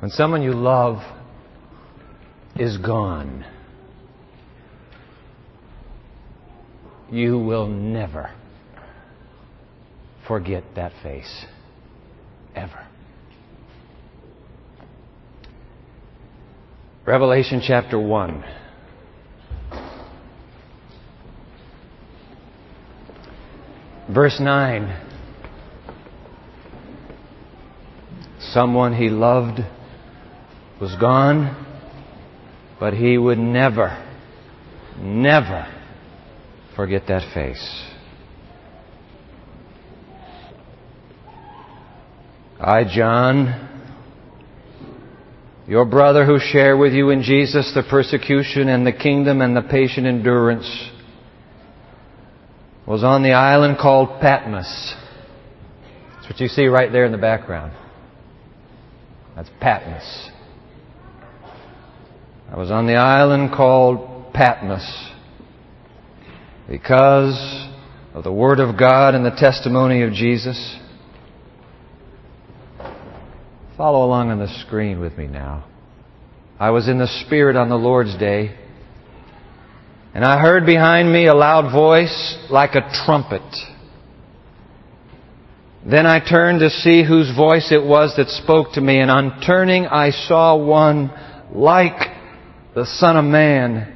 When someone you love is gone, you will never forget that face. Ever. Revelation chapter 1. Verse 9. Someone he loved was gone, but he would never, never forget that face. I, John, your brother who share with you in Jesus the persecution and the kingdom and the patient endurance, was on the island called Patmos. That's what you see right there in the background. That's Patmos. I was on the island called Patmos because of the Word of God and the testimony of Jesus. Follow along on the screen with me now. I was in the Spirit on the Lord's day, and I heard behind me a loud voice like a trumpet. Then I turned to see whose voice it was that spoke to me, and on turning I saw one like the Son of Man,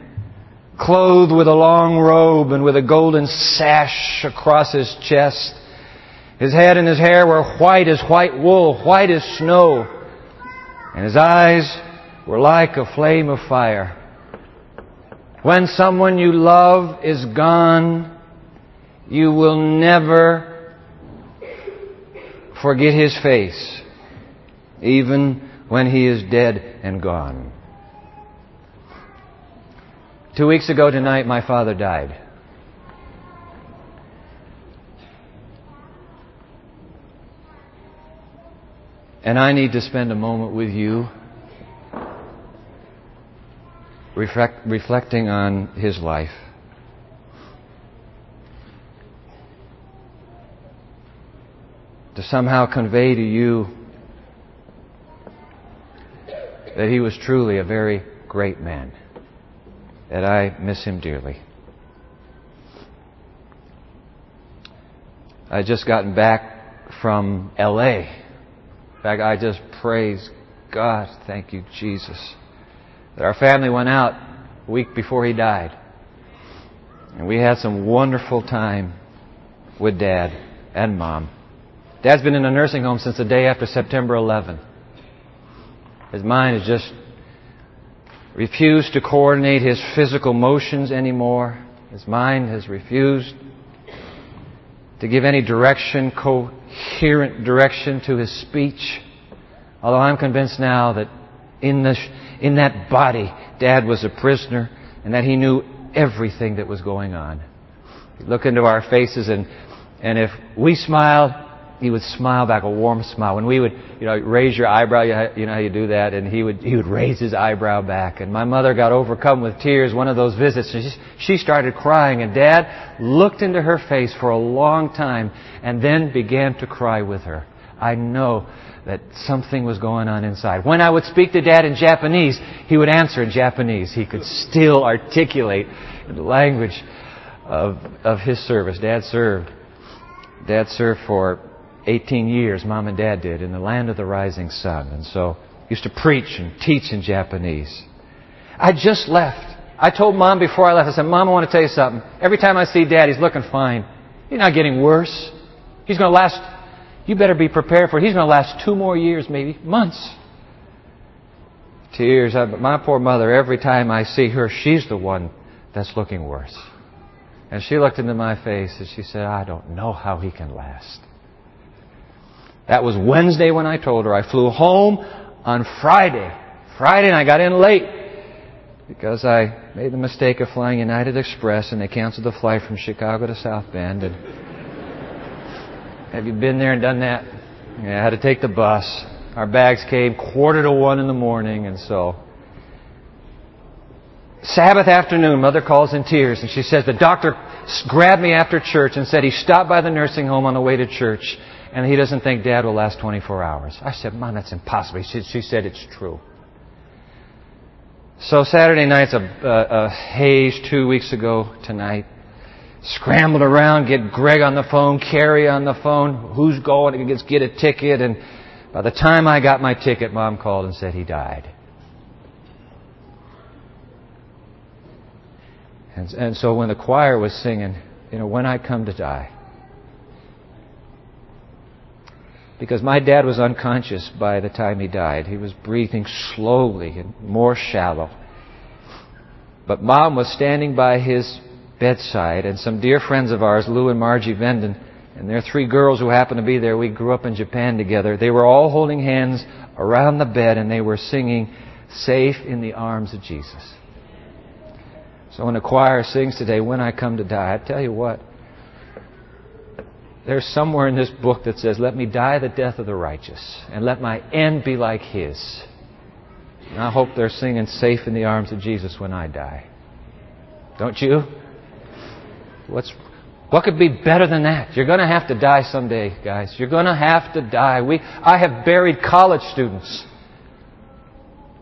clothed with a long robe and with a golden sash across his chest his head and his hair were white as white wool, white as snow. And his eyes were like a flame of fire. When someone you love is gone, you will never forget his face, even when he is dead and gone. Two weeks ago tonight, my father died. And I need to spend a moment with you reflect, reflecting on his life. To somehow convey to you that he was truly a very great man, that I miss him dearly. I just gotten back from LA in fact, I just praise God, thank you, Jesus, that our family went out a week before he died. And we had some wonderful time with Dad and Mom. Dad's been in a nursing home since the day after September 11. His mind is just refused to coordinate his physical motions anymore. His mind has refused to give any direction, coherent direction to his speech. Although I'm convinced now that in, the, in that body, Dad was a prisoner and that he knew everything that was going on. He'd look into our faces and, and if we smiled, he would smile back a warm smile. When we would, you know, raise your eyebrow, you know how you do that, and he would, he would raise his eyebrow back. And my mother got overcome with tears one of those visits, and she, she started crying, and Dad looked into her face for a long time, and then began to cry with her. I know that something was going on inside. When I would speak to Dad in Japanese, he would answer in Japanese. He could still articulate the language of, of his service. Dad served. Dad served for 18 years, mom and dad did, in the land of the rising sun. And so used to preach and teach in Japanese. I just left. I told mom before I left, I said, Mom, I want to tell you something. Every time I see dad, he's looking fine. He's not getting worse. He's going to last, you better be prepared for it. He's going to last two more years, maybe months. Tears. My poor mother, every time I see her, she's the one that's looking worse. And she looked into my face and she said, I don't know how he can last. That was Wednesday when I told her. I flew home on Friday. Friday and I got in late because I made the mistake of flying United Express and they canceled the flight from Chicago to South Bend. And have you been there and done that? Yeah, I had to take the bus. Our bags came quarter to one in the morning and so Sabbath afternoon, mother calls in tears and she says the doctor grabbed me after church and said he stopped by the nursing home on the way to church and he doesn't think Dad will last 24 hours. I said, Mom, that's impossible. She, she said, it's true. So Saturday night's a, a, a haze two weeks ago tonight. Scrambled around, get Greg on the phone, Carrie on the phone, who's going, to get a ticket, and by the time I got my ticket, Mom called and said he died. And, and so when the choir was singing, you know, when I come to die, because my dad was unconscious by the time he died. He was breathing slowly and more shallow. But mom was standing by his bedside, and some dear friends of ours, Lou and Margie Venden, and their three girls who happened to be there, we grew up in Japan together, they were all holding hands around the bed and they were singing, Safe in the Arms of Jesus. So when the choir sings today, When I Come to Die, I tell you what, there's somewhere in this book that says, Let me die the death of the righteous, and let my end be like his. And I hope they're singing safe in the arms of Jesus when I die. Don't you? What's, what could be better than that? You're going to have to die someday, guys. You're going to have to die. We, I have buried college students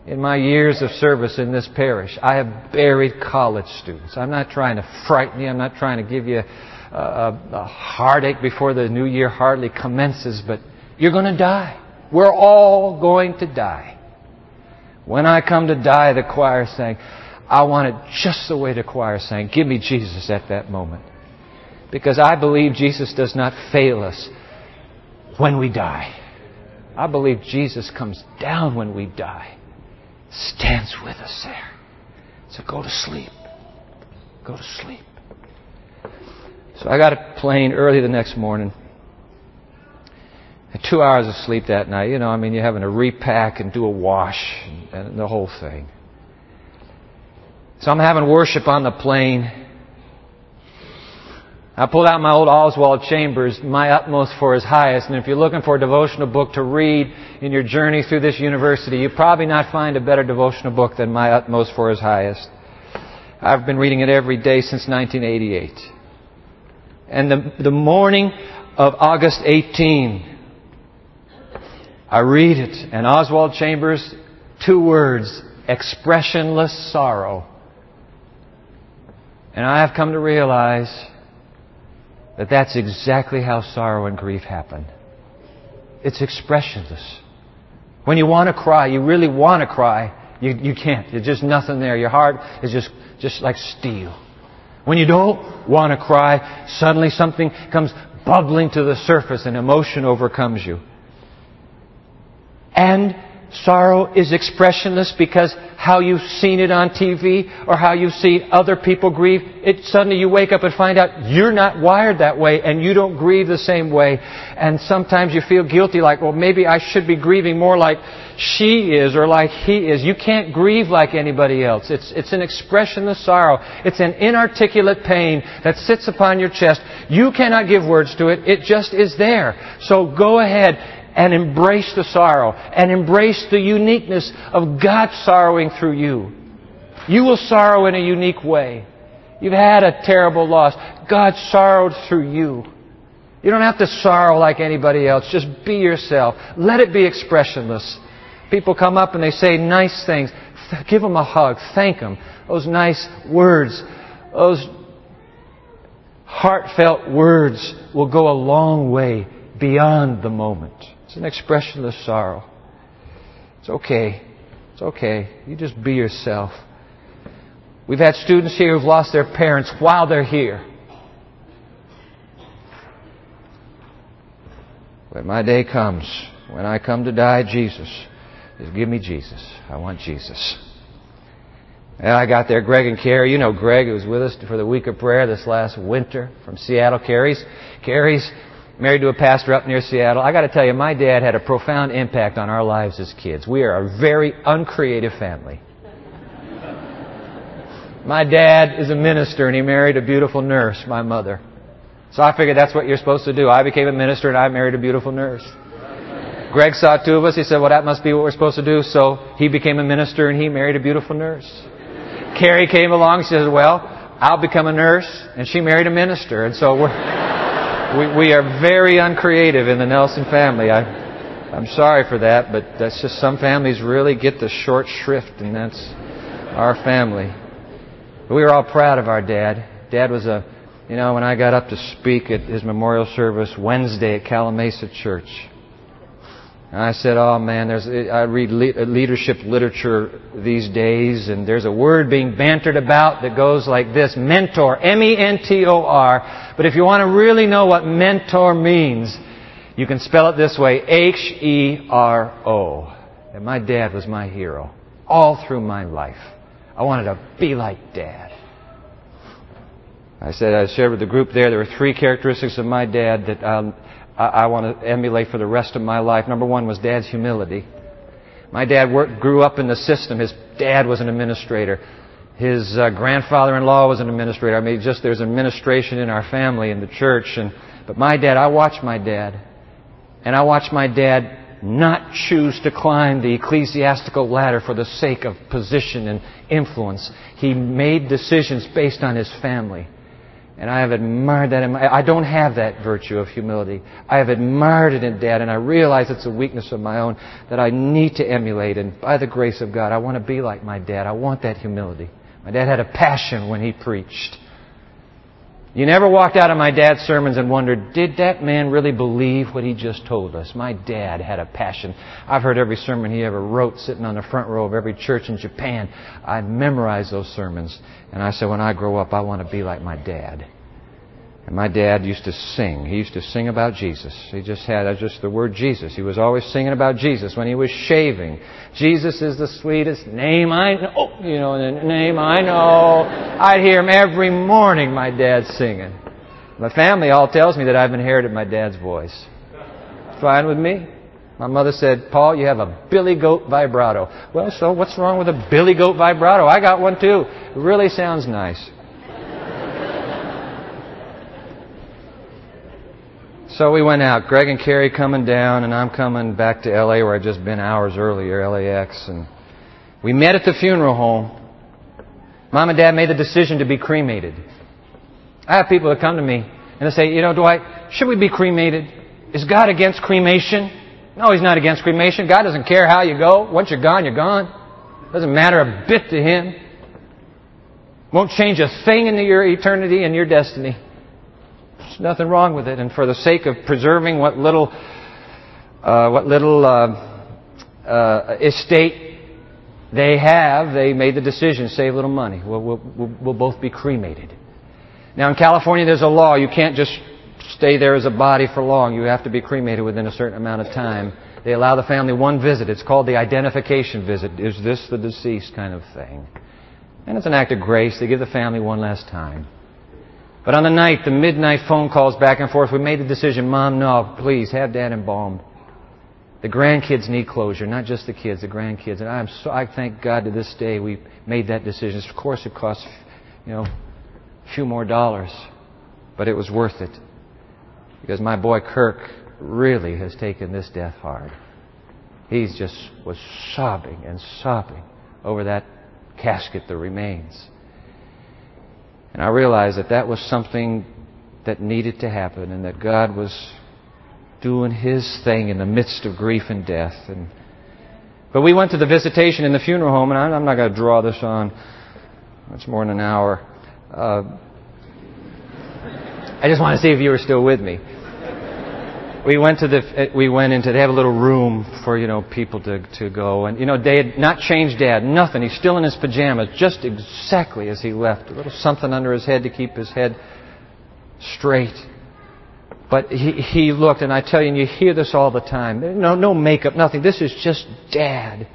in my years of service in this parish. I have buried college students. I'm not trying to frighten you. I'm not trying to give you a, a heartache before the new year hardly commences, but you're going to die. We're all going to die. When I come to die, the choir sang, I want it just the way the choir sang. Give me Jesus at that moment. Because I believe Jesus does not fail us when we die. I believe Jesus comes down when we die, stands with us there. So go to sleep. Go to sleep. So I got a plane early the next morning. Had two hours of sleep that night. You know, I mean, you're having to repack and do a wash and, and the whole thing. So I'm having worship on the plane. I pulled out my old Oswald Chambers, My Utmost for His Highest. And if you're looking for a devotional book to read in your journey through this university, you'll probably not find a better devotional book than My Utmost for His Highest. I've been reading it every day since 1988. And the, the morning of August 18, I read it, and Oswald Chambers, two words, expressionless sorrow. And I have come to realize that that's exactly how sorrow and grief happen. It's expressionless. When you want to cry, you really want to cry, you, you can't. There's just nothing there. Your heart is just, just like steel. When you don't want to cry, suddenly something comes bubbling to the surface and emotion overcomes you. And sorrow is expressionless because how you've seen it on TV or how you've seen other people grieve, it suddenly you wake up and find out you're not wired that way and you don't grieve the same way. And sometimes you feel guilty like, well, maybe I should be grieving more like she is or like he is. You can't grieve like anybody else. It's, it's an expressionless sorrow. It's an inarticulate pain that sits upon your chest. You cannot give words to it. It just is there. So go ahead and embrace the sorrow and embrace the uniqueness of God sorrowing through you. You will sorrow in a unique way. You've had a terrible loss. God sorrowed through you. You don't have to sorrow like anybody else. Just be yourself. Let it be expressionless. People come up and they say nice things. Give them a hug. Thank them. Those nice words, those heartfelt words will go a long way beyond the moment. It's an expressionless sorrow. It's okay. It's okay. You just be yourself. We've had students here who've lost their parents while they're here. When my day comes, when I come to die, Jesus, is give me Jesus. I want Jesus. And I got there, Greg and Carrie. You know Greg, who was with us for the week of prayer this last winter from Seattle. Carrie's, Carrie's married to a pastor up near Seattle. I got to tell you, my dad had a profound impact on our lives as kids. We are a very uncreative family. My dad is a minister and he married a beautiful nurse, my mother. So I figured that's what you're supposed to do. I became a minister and I married a beautiful nurse. Greg saw two of us. He said, well, that must be what we're supposed to do. So he became a minister and he married a beautiful nurse. Carrie came along. She said, well, I'll become a nurse. And she married a minister. And so we're, we, we are very uncreative in the Nelson family. I, I'm sorry for that, but that's just some families really get the short shrift, and that's our family. But We were all proud of our dad. Dad was a, you know, when I got up to speak at his memorial service Wednesday at Calimesa Church, and I said, "Oh man, there's I read leadership literature these days, and there's a word being bantered about that goes like this: mentor, M-E-N-T-O-R. But if you want to really know what mentor means, you can spell it this way: H-E-R-O. And my dad was my hero all through my life. I wanted to be like Dad. I said I shared with the group there. There were three characteristics of my dad that um, I, I want to emulate for the rest of my life. Number one was dad's humility. My dad worked, grew up in the system. His dad was an administrator. His uh, grandfather-in-law was an administrator. I mean, just there's administration in our family in the church. And but my dad, I watched my dad, and I watched my dad not choose to climb the ecclesiastical ladder for the sake of position and influence. He made decisions based on his family. And I have admired that in my, I don't have that virtue of humility. I have admired it in Dad, and I realize it's a weakness of my own that I need to emulate. And by the grace of God, I want to be like my dad. I want that humility. My dad had a passion when he preached. You never walked out of my dad's sermons and wondered, did that man really believe what he just told us? My dad had a passion. I've heard every sermon he ever wrote sitting on the front row of every church in Japan. I memorized those sermons. And I said, when I grow up, I want to be like my dad. And my dad used to sing. He used to sing about Jesus. He just had uh, just the word Jesus. He was always singing about Jesus when he was shaving. Jesus is the sweetest name I know. Oh, you know, the name I know. I'd hear him every morning, my dad singing. My family all tells me that I've inherited my dad's voice. Fine with me. My mother said, Paul, you have a billy goat vibrato. Well, so what's wrong with a billy goat vibrato? I got one too. It really sounds nice. So we went out. Greg and Carrie coming down, and I'm coming back to LA where I'd just been hours earlier, LAX. And we met at the funeral home. Mom and Dad made the decision to be cremated. I have people that come to me and they say, you know, Dwight, should we be cremated? Is God against cremation? No, He's not against cremation. God doesn't care how you go. Once you're gone, you're gone. Doesn't matter a bit to Him. Won't change a thing in your eternity and your destiny nothing wrong with it. And for the sake of preserving what little, uh, what little uh, uh, estate they have, they made the decision save a little money. We'll, we'll, we'll both be cremated. Now in California, there's a law. You can't just stay there as a body for long. You have to be cremated within a certain amount of time. They allow the family one visit. It's called the identification visit. Is this the deceased kind of thing? And it's an act of grace. They give the family one last time. But on the night, the midnight phone calls back and forth, we made the decision, Mom, no, please, have Dad embalmed. The grandkids need closure, not just the kids, the grandkids. And I'm so, I thank God to this day we made that decision. Of course, it cost, you know, a few more dollars, but it was worth it. Because my boy Kirk really has taken this death hard. He just was sobbing and sobbing over that casket that remains. And I realized that that was something that needed to happen and that God was doing His thing in the midst of grief and death. And, but we went to the visitation in the funeral home, and I'm not going to draw this on much more than an hour. Uh, I just want to see if you were still with me we went to the uh, we went into they have a little room for you know people to to go. And you know they had not changed dad nothing. He's still in his pajamas just exactly as he left. A little something under his head to keep his head straight. But he he looked and I tell you and you hear this all the time. No no makeup nothing. This is just dad.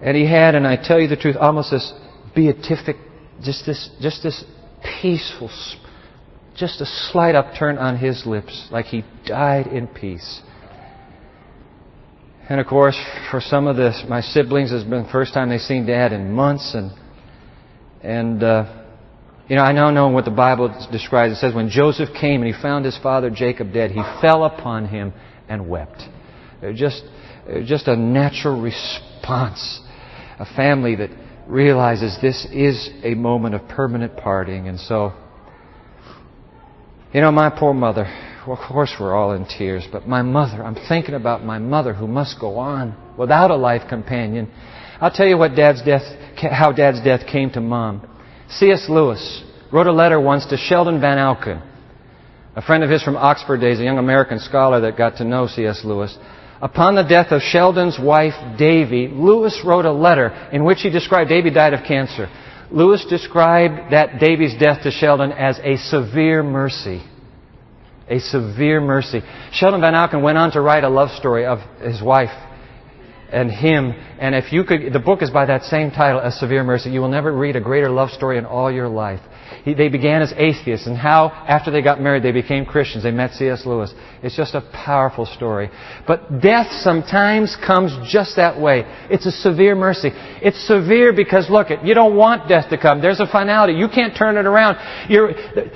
And he had and I tell you the truth almost this beatific just this just this peaceful just a slight upturn on his lips, like he died in peace. And of course, for some of this, my siblings, it's been the first time they've seen Dad in months, and and uh, you know, I now know what the Bible describes. It says when Joseph came and he found his father Jacob dead, he fell upon him and wept. Just, just a natural response. A family that realizes this is a moment of permanent parting, and so You know, my poor mother, well, of course we're all in tears, but my mother, I'm thinking about my mother who must go on without a life companion. I'll tell you what dad's death, how dad's death came to mom. C.S. Lewis wrote a letter once to Sheldon Vanauken, a friend of his from Oxford days, a young American scholar that got to know C.S. Lewis. Upon the death of Sheldon's wife, Davy, Lewis wrote a letter in which he described Davy died of cancer. Lewis described that Davy's death to Sheldon as a severe mercy. A severe mercy. Sheldon Vanauken went on to write a love story of his wife and him. And if you could, the book is by that same title, A Severe Mercy. You will never read a greater love story in all your life. He, they began as atheists, and how, after they got married, they became Christians. They met C.S. Lewis. It's just a powerful story. But death sometimes comes just that way. It's a severe mercy. It's severe because, look, you don't want death to come. There's a finality. You can't turn it around. You're,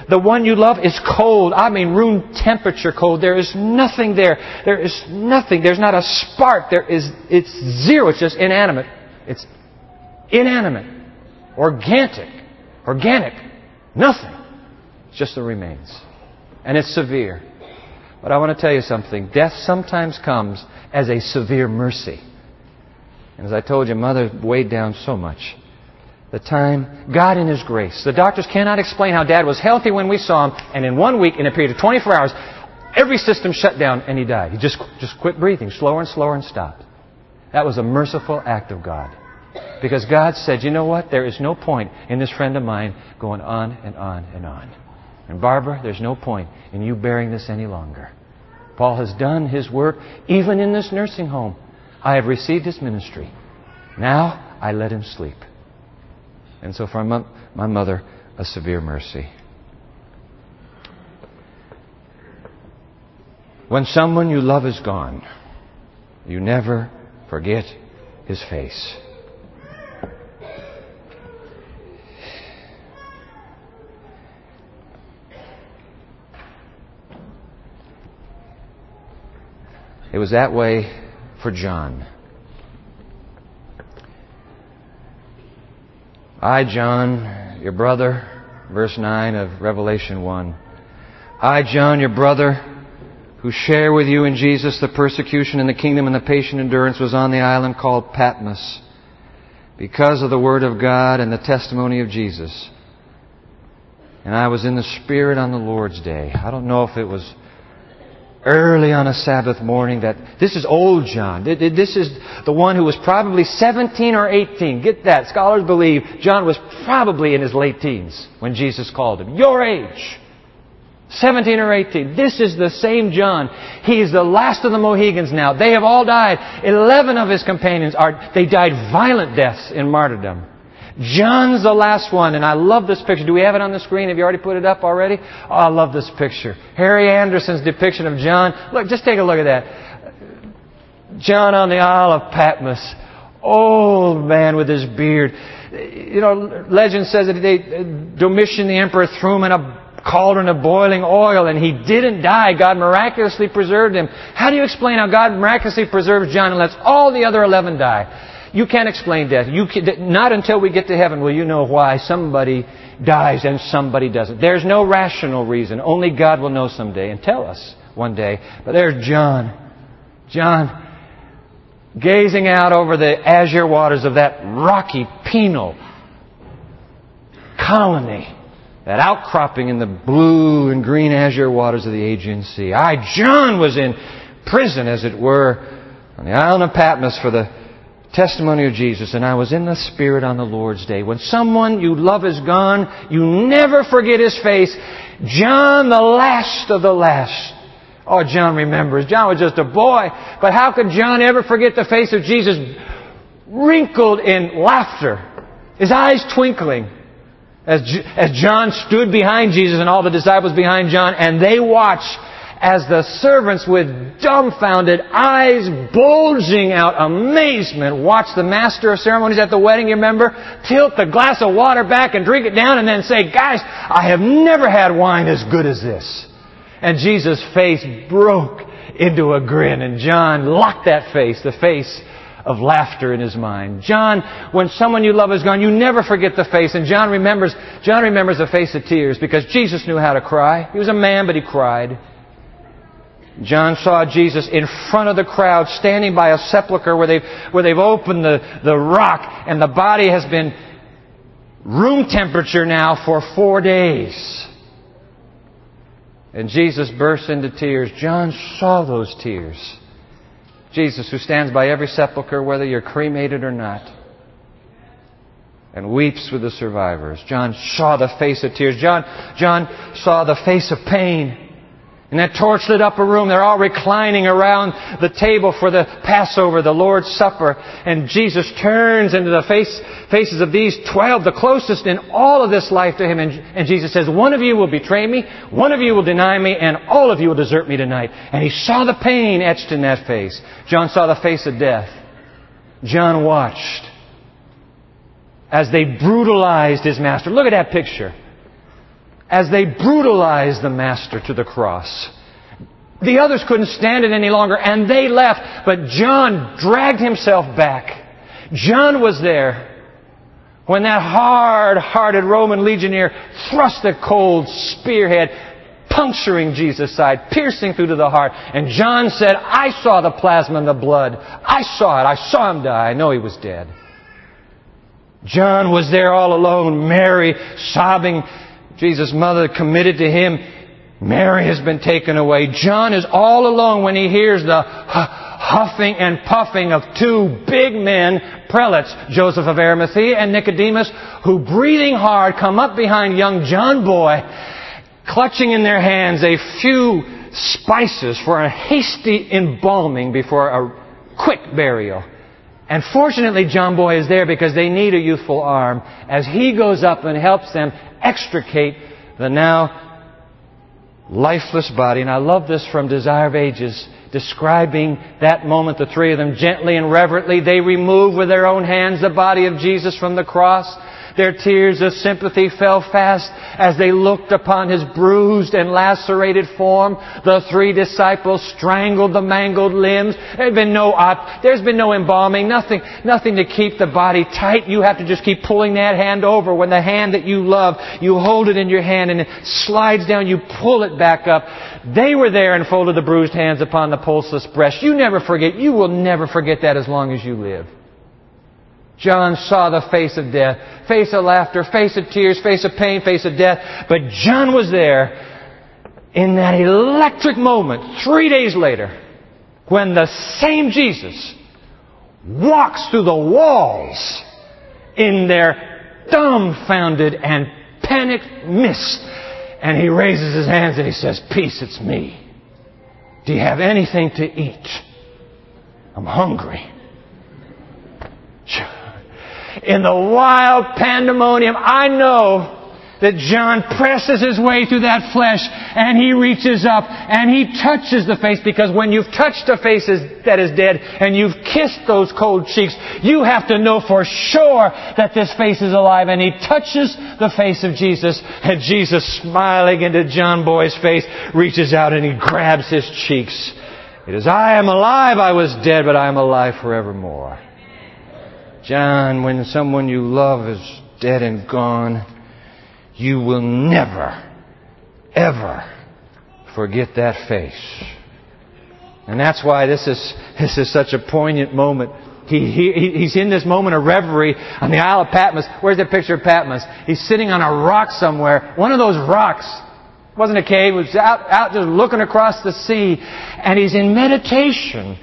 the one you love is cold. I mean, room temperature cold. There is nothing there. There is nothing. There's not a spark. There is, zero. It's just inanimate. It's inanimate. Organic. Organic. Nothing. It's just the remains. And it's severe. But I want to tell you something. Death sometimes comes as a severe mercy. And as I told you, Mother weighed down so much. The time, God in His grace. The doctors cannot explain how Dad was healthy when we saw him, and in one week, in a period of 24 hours, every system shut down and he died. He just, just quit breathing, slower and slower, and stopped. That was a merciful act of God. Because God said, you know what? There is no point in this friend of mine going on and on and on. And Barbara, there's no point in you bearing this any longer. Paul has done his work even in this nursing home. I have received his ministry. Now I let him sleep. And so for my mother, a severe mercy. When someone you love is gone, you never forget his face. It was that way for John. I, John, your brother, verse 9 of Revelation 1. I, John, your brother, who share with you in Jesus the persecution and the kingdom and the patient endurance, was on the island called Patmos because of the Word of God and the testimony of Jesus. And I was in the Spirit on the Lord's day. I don't know if it was early on a Sabbath morning that this is old John. This is the one who was probably 17 or 18. Get that. Scholars believe John was probably in his late teens when Jesus called him. Your age. 17 or 18. This is the same John. He is the last of the Mohicans now. They have all died. Eleven of his companions are, they died violent deaths in martyrdom. John's the last one, and I love this picture. Do we have it on the screen? Have you already put it up already? Oh, I love this picture. Harry Anderson's depiction of John. Look, just take a look at that. John on the Isle of Patmos. Old man with his beard. You know, legend says that they, Domitian the emperor threw him in a cauldron of boiling oil and he didn't die. God miraculously preserved him. How do you explain how God miraculously preserves John and lets all the other 11 die? You can't explain death. You can, not until we get to heaven will you know why somebody dies and somebody doesn't. There's no rational reason. Only God will know someday and tell us one day. But there's John. John gazing out over the azure waters of that rocky penal colony, that outcropping in the blue and green azure waters of the Aegean Sea. I, John, was in prison, as it were, on the island of Patmos for the testimony of Jesus, and I was in the Spirit on the Lord's day. When someone you love is gone, you never forget his face. John, the last of the last. Oh, John remembers. John was just a boy. But how could John ever forget the face of Jesus wrinkled in laughter? His eyes twinkling. As, as John stood behind Jesus and all the disciples behind John, and they watched as the servants with dumbfounded eyes bulging out amazement watch the master of ceremonies at the wedding, you remember, tilt the glass of water back and drink it down and then say, guys, I have never had wine as good as this. And Jesus' face broke into a grin and John locked that face, the face of laughter in his mind. John, when someone you love is gone, you never forget the face. And John remembers, John remembers the face of tears because Jesus knew how to cry. He was a man, but he cried. John saw Jesus in front of the crowd, standing by a sepulchre where they've, where they've opened the, the rock, and the body has been room temperature now for four days. And Jesus burst into tears. John saw those tears. Jesus, who stands by every sepulchre, whether you're cremated or not, and weeps with the survivors. John saw the face of tears. John, John saw the face of pain. In that torch-lit upper room, they're all reclining around the table for the Passover, the Lord's Supper. And Jesus turns into the face, faces of these twelve, the closest in all of this life to Him. And, and Jesus says, one of you will betray me, one of you will deny me, and all of you will desert me tonight. And He saw the pain etched in that face. John saw the face of death. John watched as they brutalized His Master. Look at that picture as they brutalized the Master to the cross. The others couldn't stand it any longer and they left, but John dragged himself back. John was there when that hard-hearted Roman legionnaire thrust a cold spearhead puncturing Jesus' side, piercing through to the heart. And John said, I saw the plasma and the blood. I saw it. I saw him die. I know he was dead. John was there all alone, Mary sobbing Jesus' mother committed to him. Mary has been taken away. John is all alone when he hears the huffing and puffing of two big men, prelates, Joseph of Arimathea and Nicodemus, who breathing hard come up behind young John Boy, clutching in their hands a few spices for a hasty embalming before a quick burial. And fortunately, John Boy is there because they need a youthful arm as he goes up and helps them extricate the now lifeless body. And I love this from Desire of Ages, describing that moment, the three of them gently and reverently, they remove with their own hands the body of Jesus from the cross. Their tears of sympathy fell fast as they looked upon his bruised and lacerated form. The three disciples strangled the mangled limbs. There had been no op- there's been no embalming, nothing, nothing to keep the body tight. You have to just keep pulling that hand over. When the hand that you love, you hold it in your hand and it slides down, you pull it back up. They were there and folded the bruised hands upon the pulseless breast. You never forget. You will never forget that as long as you live. John saw the face of death, face of laughter, face of tears, face of pain, face of death. But John was there in that electric moment, three days later, when the same Jesus walks through the walls in their dumbfounded and panicked midst. And he raises his hands and he says, Peace, it's me. Do you have anything to eat? I'm hungry in the wild pandemonium, I know that John presses his way through that flesh and he reaches up and he touches the face because when you've touched a face that is dead and you've kissed those cold cheeks, you have to know for sure that this face is alive and he touches the face of Jesus and Jesus smiling into John Boy's face reaches out and he grabs his cheeks. It is, I am alive, I was dead, but I am alive forevermore. John, when someone you love is dead and gone, you will never, ever forget that face. And that's why this is, this is such a poignant moment. He, he, he's in this moment of reverie on the Isle of Patmos. Where's that picture of Patmos? He's sitting on a rock somewhere. One of those rocks. It wasn't a cave. It was out, out just looking across the sea. And he's in meditation.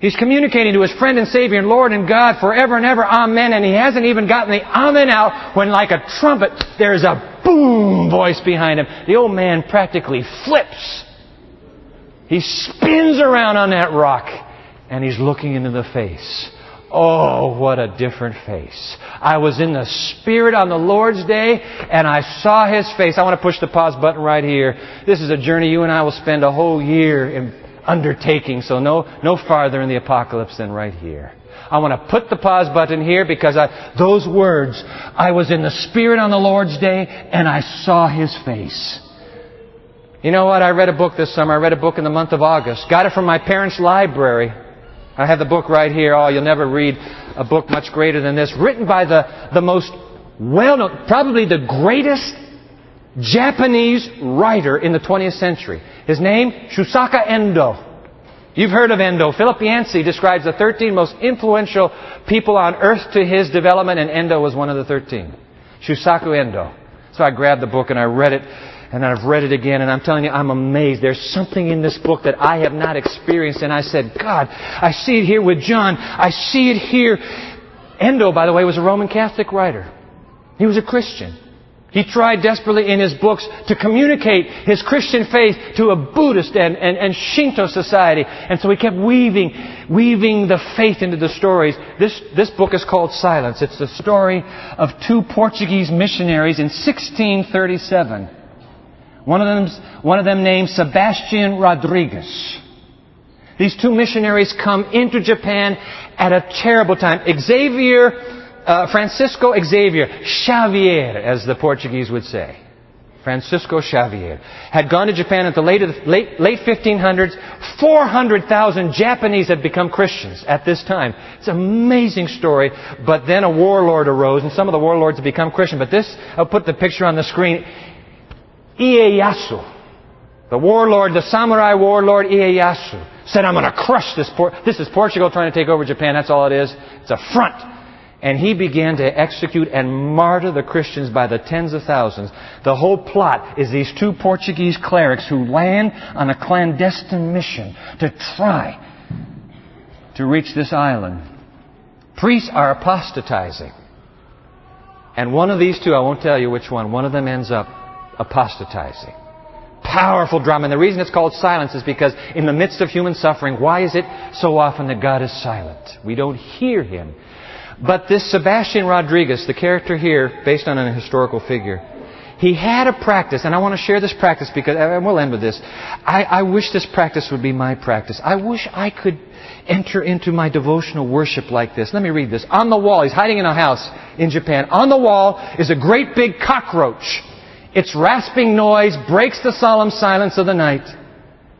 He's communicating to his friend and Savior and Lord and God forever and ever, Amen. And he hasn't even gotten the Amen out when like a trumpet, there's a boom voice behind him. The old man practically flips. He spins around on that rock and he's looking into the face. Oh, what a different face. I was in the Spirit on the Lord's day and I saw His face. I want to push the pause button right here. This is a journey you and I will spend a whole year in undertaking, so no, no farther in the apocalypse than right here. I want to put the pause button here because I, those words, I was in the Spirit on the Lord's day and I saw His face. You know what? I read a book this summer. I read a book in the month of August. Got it from my parents' library. I have the book right here. Oh, you'll never read a book much greater than this. Written by the, the most well known, probably the greatest Japanese writer in the 20th century. His name, Shusaku Endo. You've heard of Endo. Philip Yancey describes the 13 most influential people on earth to his development, and Endo was one of the 13. Shusaku Endo. So I grabbed the book and I read it, and I've read it again, and I'm telling you, I'm amazed. There's something in this book that I have not experienced, and I said, God, I see it here with John. I see it here. Endo, by the way, was a Roman Catholic writer. He was a Christian. He tried desperately in his books to communicate his Christian faith to a Buddhist and, and, and, Shinto society. And so he kept weaving, weaving the faith into the stories. This, this book is called Silence. It's the story of two Portuguese missionaries in 1637. One of, them, one of them named Sebastian Rodrigues. These two missionaries come into Japan at a terrible time. Xavier uh, Francisco Xavier Xavier, as the Portuguese would say. Francisco Xavier had gone to Japan at the late, late, late 1500s. 400,000 Japanese had become Christians at this time. It's an amazing story. But then a warlord arose, and some of the warlords had become Christian. But this, I'll put the picture on the screen. Ieyasu, the warlord, the samurai warlord Ieyasu, said, I'm going to crush this. Por-. This is Portugal trying to take over Japan. That's all it is. It's a front. And he began to execute and martyr the Christians by the tens of thousands. The whole plot is these two Portuguese clerics who land on a clandestine mission to try to reach this island. Priests are apostatizing. And one of these two, I won't tell you which one, one of them ends up apostatizing. Powerful drama. And the reason it's called silence is because in the midst of human suffering, why is it so often that God is silent? We don't hear Him. But this Sebastian Rodrigues, the character here, based on a historical figure, he had a practice, and I want to share this practice because, and we'll end with this. I, I wish this practice would be my practice. I wish I could enter into my devotional worship like this. Let me read this. On the wall, he's hiding in a house in Japan. On the wall is a great big cockroach. Its rasping noise breaks the solemn silence of the night.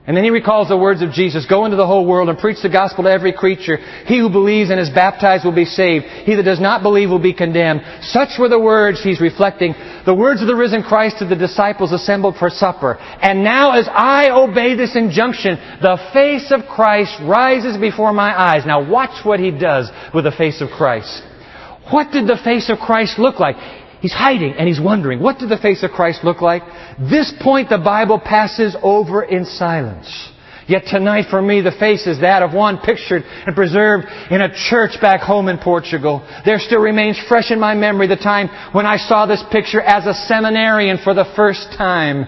And then he recalls the words of Jesus, Go into the whole world and preach the gospel to every creature. He who believes and is baptized will be saved. He that does not believe will be condemned. Such were the words he's reflecting. The words of the risen Christ to the disciples assembled for supper. And now as I obey this injunction, the face of Christ rises before my eyes. Now watch what he does with the face of Christ. What did the face of Christ look like? He's hiding and he's wondering, what did the face of Christ look like? This point the Bible passes over in silence. Yet tonight for me the face is that of one pictured and preserved in a church back home in Portugal. There still remains fresh in my memory the time when I saw this picture as a seminarian for the first time.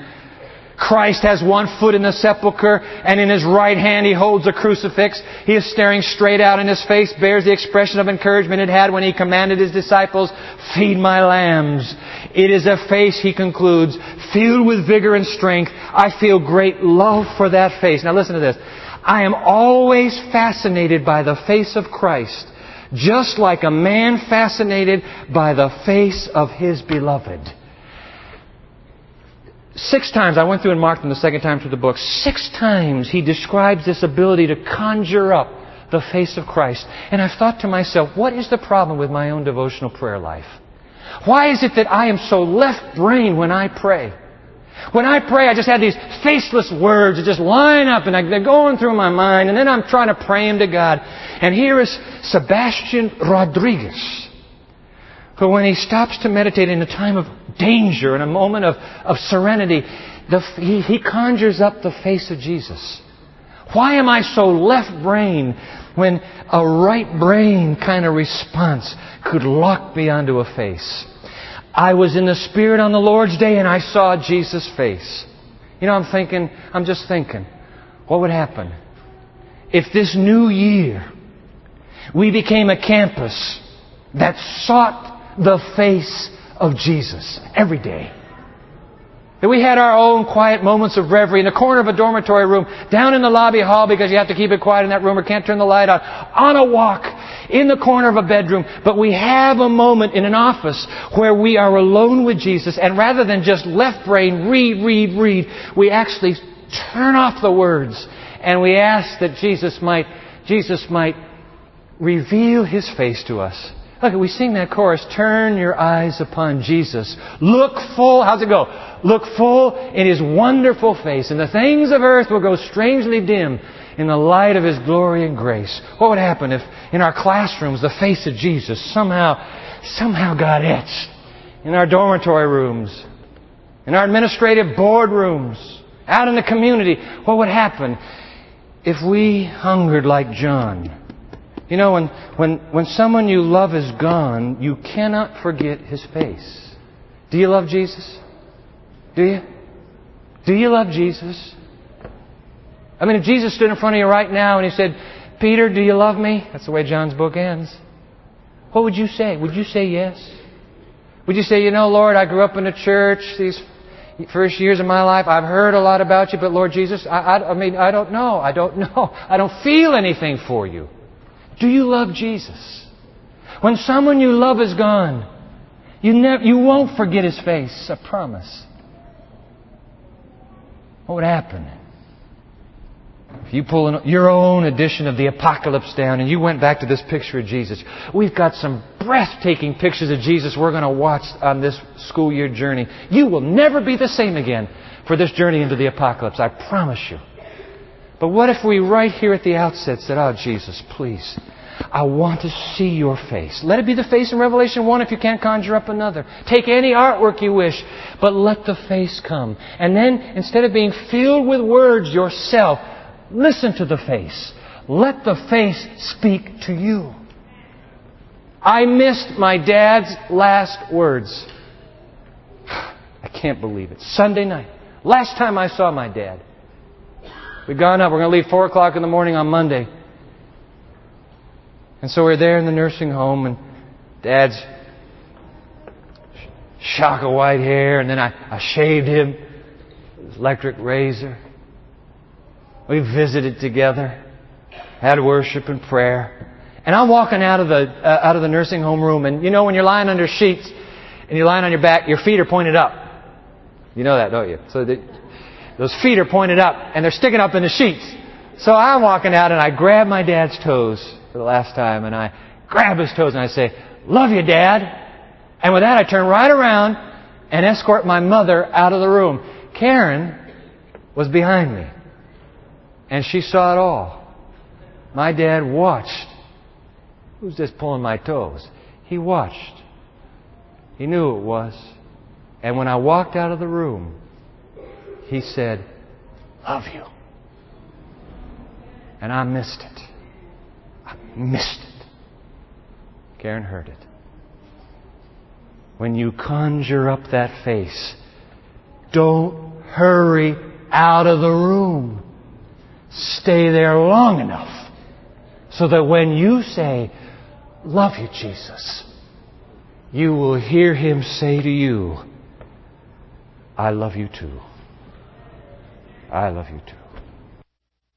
Christ has one foot in the sepulchre, and in his right hand he holds a crucifix. He is staring straight out, and his face bears the expression of encouragement it had when he commanded his disciples, Feed my lambs. It is a face, he concludes, filled with vigor and strength. I feel great love for that face. Now listen to this. I am always fascinated by the face of Christ, just like a man fascinated by the face of his beloved. Six times, I went through and marked them the second time through the book. Six times he describes this ability to conjure up the face of Christ. And I've thought to myself, what is the problem with my own devotional prayer life? Why is it that I am so left brain when I pray? When I pray, I just have these faceless words that just line up and they're going through my mind and then I'm trying to pray them to God. And here is Sebastian Rodrigues, who, when he stops to meditate in a time of danger, in a moment of, of serenity, the, he, he conjures up the face of Jesus. Why am I so left brain when a right brain kind of response could lock me onto a face? I was in the Spirit on the Lord's day and I saw Jesus' face. You know, I'm thinking, I'm just thinking, what would happen if this new year we became a campus that sought the face of Jesus every day. That we had our own quiet moments of reverie in the corner of a dormitory room, down in the lobby hall because you have to keep it quiet in that room or can't turn the light on, on a walk, in the corner of a bedroom. But we have a moment in an office where we are alone with Jesus and rather than just left brain, read, read, read, we actually turn off the words and we ask that Jesus might Jesus might reveal His face to us. Look, we sing that chorus, turn your eyes upon Jesus. Look full, how's it go? Look full in His wonderful face, and the things of earth will go strangely dim in the light of His glory and grace. What would happen if in our classrooms the face of Jesus somehow, somehow got etched? In our dormitory rooms, in our administrative board rooms, out in the community, what would happen if we hungered like John? You know, when, when, when someone you love is gone, you cannot forget his face. Do you love Jesus? Do you? Do you love Jesus? I mean, if Jesus stood in front of you right now and he said, Peter, do you love me? That's the way John's book ends. What would you say? Would you say yes? Would you say, you know, Lord, I grew up in a church these first years of my life. I've heard a lot about you, but Lord Jesus, I, I, I mean, I don't know. I don't know. I don't feel anything for you. Do you love Jesus? When someone you love is gone, you, never, you won't forget his face. I promise. What would happen? If you pull your own edition of the apocalypse down and you went back to this picture of Jesus, we've got some breathtaking pictures of Jesus we're going to watch on this school year journey. You will never be the same again for this journey into the apocalypse. I promise you. But what if we right here at the outset said, Oh, Jesus, please, I want to see your face. Let it be the face in Revelation 1 if you can't conjure up another. Take any artwork you wish, but let the face come. And then, instead of being filled with words yourself, listen to the face. Let the face speak to you. I missed my dad's last words. I can't believe it. Sunday night. Last time I saw my dad. We've gone up. We're going to leave 4 o'clock in the morning on Monday. And so we're there in the nursing home, and Dad's shock of white hair, and then I, I shaved him with electric razor. We visited together, had worship and prayer. And I'm walking out of the uh, out of the nursing home room, and you know when you're lying under sheets and you're lying on your back, your feet are pointed up. You know that, don't you? So those feet are pointed up, and they're sticking up in the sheets. So I'm walking out, and I grab my dad's toes for the last time, and I grab his toes and I say, Love you, Dad. And with that, I turn right around and escort my mother out of the room. Karen was behind me, and she saw it all. My dad watched. Who's this pulling my toes? He watched. He knew it was. And when I walked out of the room, he said, Love you. And I missed it I missed it. Karen heard it. When you conjure up that face, don't hurry out of the room. Stay there long enough so that when you say, Love you, Jesus, you will hear him say to you, I love you too. I love you too.